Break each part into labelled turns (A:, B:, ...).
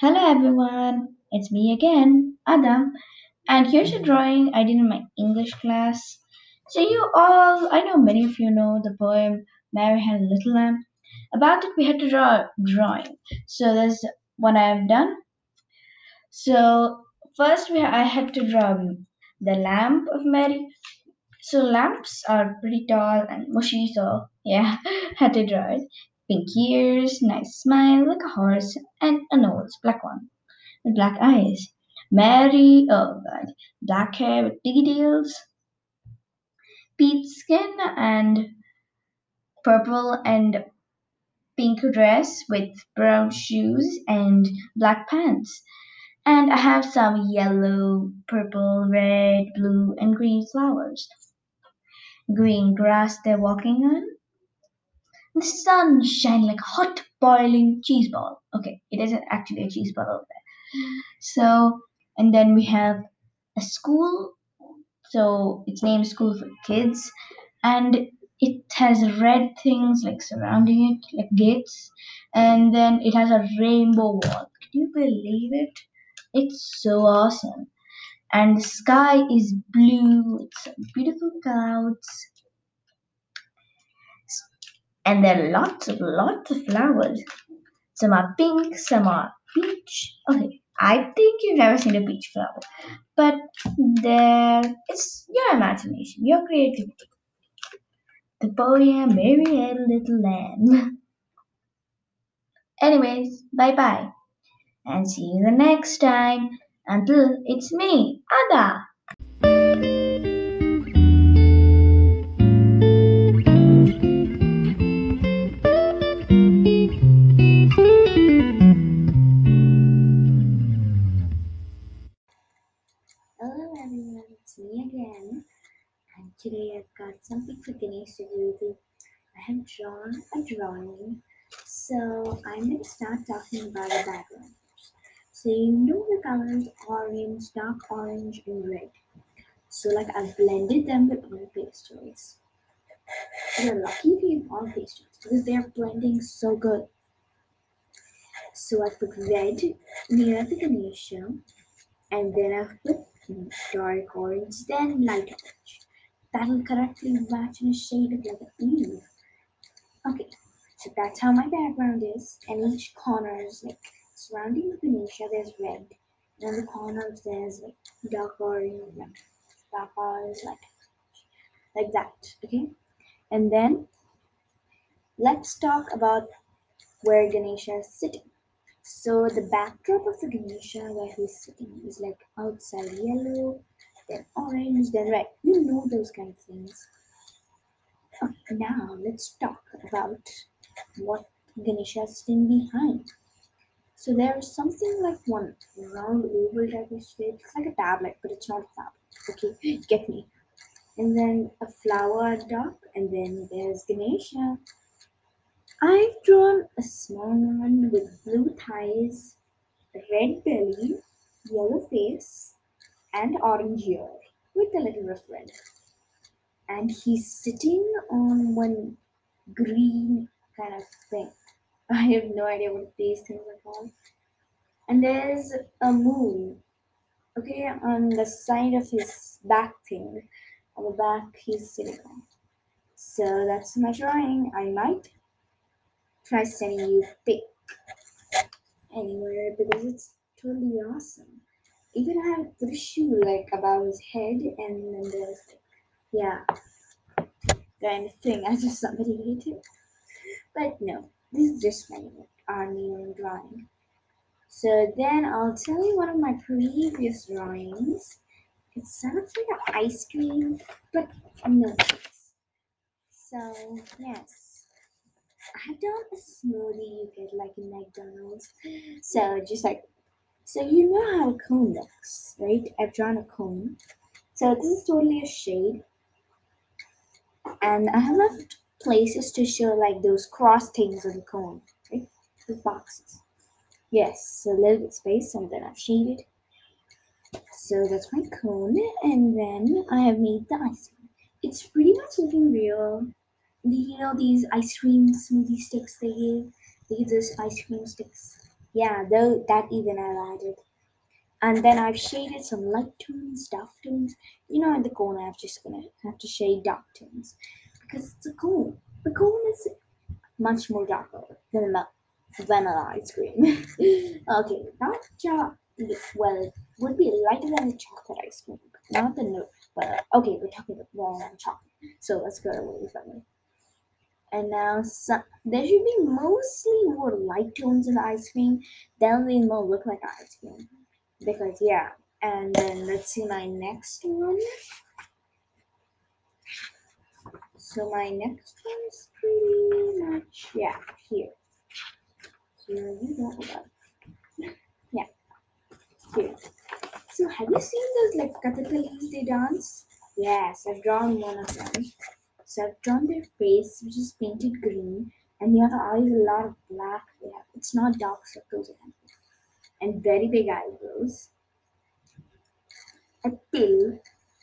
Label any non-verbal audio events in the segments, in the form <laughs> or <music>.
A: Hello everyone, it's me again, Adam, and here's a drawing I did in my English class. So you all, I know many of you know the poem Mary Had a Little Lamb. About it we had to draw a drawing. So there's what I have done. So first we I had to draw the lamp of Mary. So lamps are pretty tall and mushy, so yeah, <laughs> had to draw it. Pink ears, nice smile like a horse, and a nose, black one with black eyes. Mary, oh god, black hair with pigtails, peach skin, and purple and pink dress with brown shoes and black pants. And I have some yellow, purple, red, blue, and green flowers. Green grass they're walking on. The sun shining like a hot boiling cheese ball. Okay, it isn't actually a cheese ball over there. So, and then we have a school. So its name is School for Kids, and it has red things like surrounding it, like gates, and then it has a rainbow wall. Can you believe it? It's so awesome. And the sky is blue some beautiful clouds, and there are lots of lots of flowers. Some are pink, some are peach. Okay, I think you've never seen a peach flower, but there it's your imagination, your creativity. The poem a Little Lamb. <laughs> Anyways, bye bye, and see you the next time. Until it's me, Ada.
B: Drawn a drawing, so I'm going to start talking about the background. So you know the colors orange, dark orange, and red. So like I've blended them with oil pastels. You're lucky if you all pastels because they're blending so good. So I put red near the Ganesha, and then I've put dark orange, then light orange. That'll correctly match in a shade of like an Eve. Okay, so that's how my background is, and each corner is like surrounding the Ganesha, there's red, and the corners there's like dark orange, like dark orange, orange, like that. Okay, and then let's talk about where Ganesha is sitting. So the backdrop of the Ganesha where he's sitting is like outside yellow, then orange, then red. You know those kind of things. Now let's talk about what Ganesha is sitting behind. So there is something like one round oval type of shape. It's like a tablet, but it's not a tablet. Okay, get me. And then a flower top, and then there's Ganesha. I've drawn a small one with blue thighs, red belly, yellow face, and orange ear with a little red. And he's sitting on one green kind of thing. I have no idea what these things are called. And there's a moon, okay, on the side of his back thing. On the back, he's sitting on. So that's my drawing. I might try sending you pic anywhere because it's totally awesome. Even I have a shoe like above his head and then there's yeah, kind of thing as if somebody it. But no, this is just my army own drawing. So then I'll tell you one of my previous drawings. It sounds like an ice cream, but no. So yes, I've done a smoothie you get like in McDonald's. So just like, so you know how a cone looks, right? I've drawn a cone. So this is totally a shade. And I have left places to show like those cross things on the cone, right? Those boxes. Yes, so a little bit space and then I've shaded. So that's my cone and then I have made the ice cream. It's pretty much looking real. The, you know these ice cream smoothie sticks they give? They give those ice cream sticks. Yeah, though that even I added. And then I've shaded some light tones, dark tones. You know, in the corner, I'm just gonna have to shade dark tones because it's a cone. The cone is much more darker than the vanilla ice cream. <laughs> okay, not chocolate. Well, it would be lighter than the chocolate ice cream, but not the no. Well, okay, we're talking about vanilla and chocolate, so let's go away from it. And now some, there should be mostly more light tones in the ice cream. Then they will look like ice cream. Because yeah. And then let's see my next one. So my next one is pretty much yeah here. Here you go. Yeah. Here. So have you seen those like Kathakalis they dance? Yes, I've drawn one of them. So I've drawn their face, which is painted green, and the other eyes a lot of black. Yeah, it's not dark circles again. And very big eyebrows. A tail,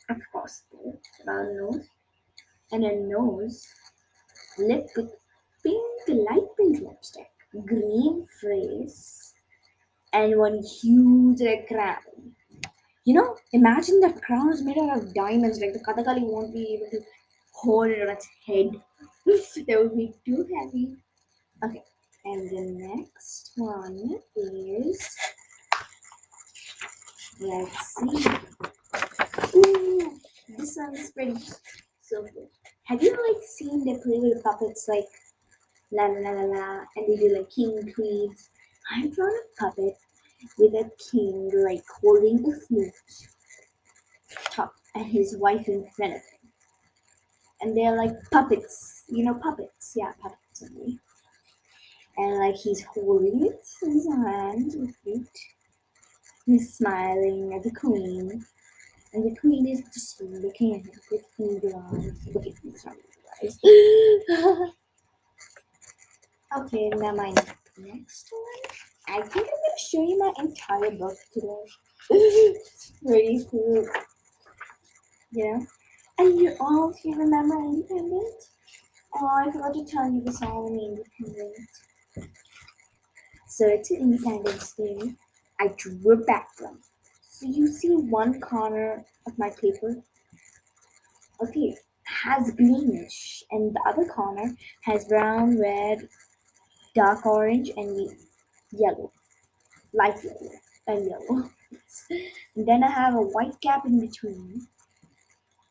B: of course, tail, round nose, and a nose, lip with pink, light pink lipstick, green face, and one huge red crown. You know, imagine that crown is made out of diamonds, like the Kathakali won't be able to hold it on its head. <laughs> that would be too heavy. Okay, and the next one is let's see. Ooh, this one is pretty so good. Have you like seen play with puppets like la la la la la and they do like king queens? I've drawn a puppet with a king like holding a flute top and his wife in front of him. And they're like puppets, you know puppets, yeah, puppets only. And like he's holding it in his hand, the flute. He's smiling at the queen. And the queen is just looking at him with eagle eyes. Look at sorry, guys. <laughs> okay, now my next one. I think I'm gonna show you my entire book today. <laughs> Pretty cool. Yeah. And you all, if you remember Independent? Oh, I forgot to tell you the song in Independent. So an Independence Day. I drew a background. So you see one corner of my paper? Okay, has greenish, and the other corner has brown, red, dark orange, and yellow, light yellow, and yellow. <laughs> and then I have a white cap in between.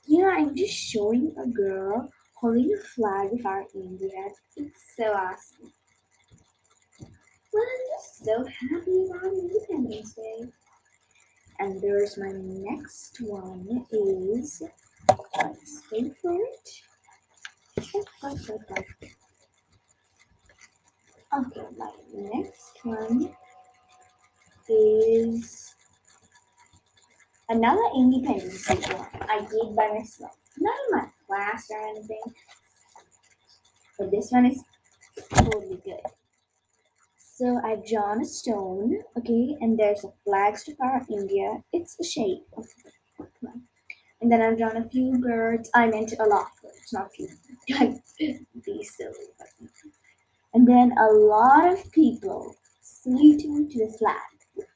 B: Here I'm just showing a girl holding a flag of our India. It's so awesome. Well, I'm just so happy about Independence Day. And there's my next one is let's wait for it. Okay, my next one is another independence day one I did by myself. Not in my class or anything. But this one is totally good. So I've drawn a stone, okay, and there's a flag to power India. It's a shape of and then I've drawn a few birds. I meant a lot of birds, not few. <laughs> Be silly. And then a lot of people saluting to the flag with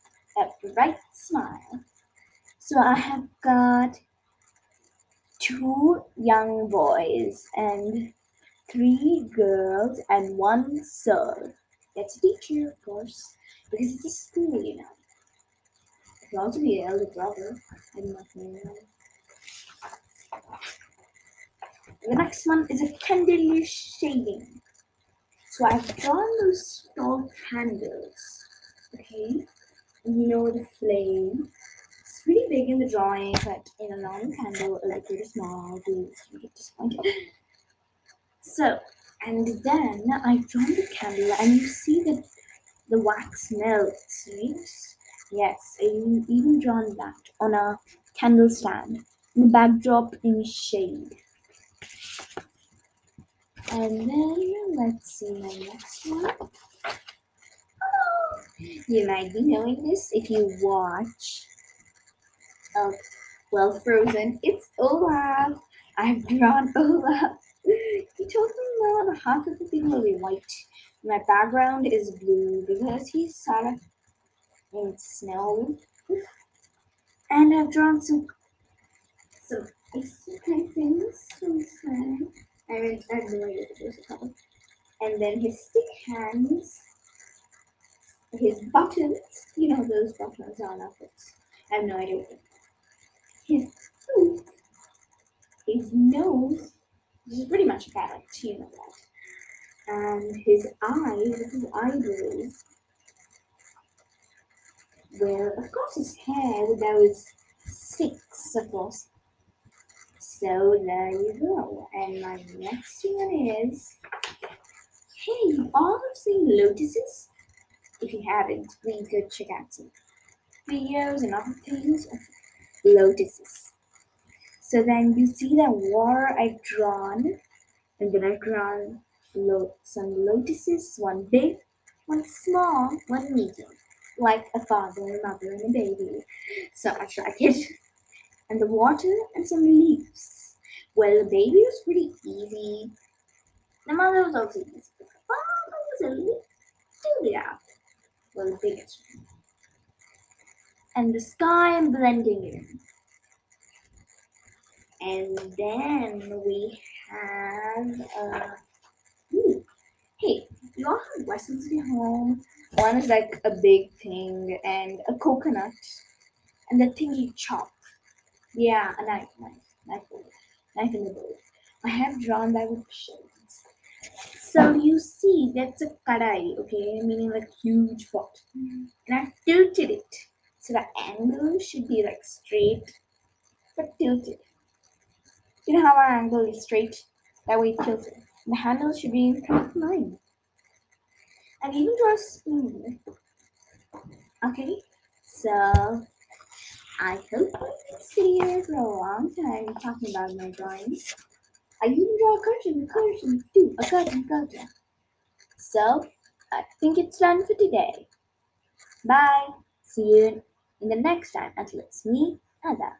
B: a bright smile. So I have got two young boys and three girls and one sir. That's a teacher, of course, because it's a school, you know. It could also be an elder brother. I'm not know. The next one is a candle shading. So I've drawn those small candles. Okay, and you know the flame. It's pretty big in the drawing, but in a long candle, it's like pretty small. Disappointed. <laughs> So, and then I've drawn the candle, and you see that the wax melts, right? Yes, I even drawn that on a candle stand. In the backdrop in shade. And then let's see my next one. <gasps> You might be knowing this if you watch uh, Well Frozen. It's Olaf. I've drawn <laughs> Olaf. He told me that half of the people will be white. My background is blue because he's of in snow. And I've drawn some some things. I mean, I have no idea what those are called. And then his stick hands, his buttons, you know those buttons on outfits. I have no idea what they're His tooth, his nose, which is pretty much a carrot, you know that. And his eyes, his eyebrows. Well, of course, his hair with those six, of course. So there you go. And my next one is Hey, you all have seen lotuses? If you haven't, please go check out some videos and other things of lotuses. So then you see that water I've drawn, and then I've drawn lo- some lotuses, one big, one small, one medium, like a father, a mother, and a baby. So I tried it. And the water and some leaves. Well, the baby was pretty easy. The mother was also easy. The father was a little bit out. Well, the biggest. And the sky I'm blending in. And then we have uh ooh, hey, you all have lessons at home. One is like a big thing and a coconut and the thing you chop. Yeah, a knife, knife, knife knife in the bowl. I have drawn that with shades. So you see, that's a kadai, okay, meaning like huge pot. And I've tilted it. So the angle should be like straight, but tilted. You know how our angle is straight? That way tilted. The handle should be kind of mine. And even draw a spoon. Okay, so I hope you sit here for a long time talking about my drawings. I even draw a curtain, a curtain too, a curtain, curtain. So I think it's done for today. Bye. See you in the next time. Until it's me, Ada.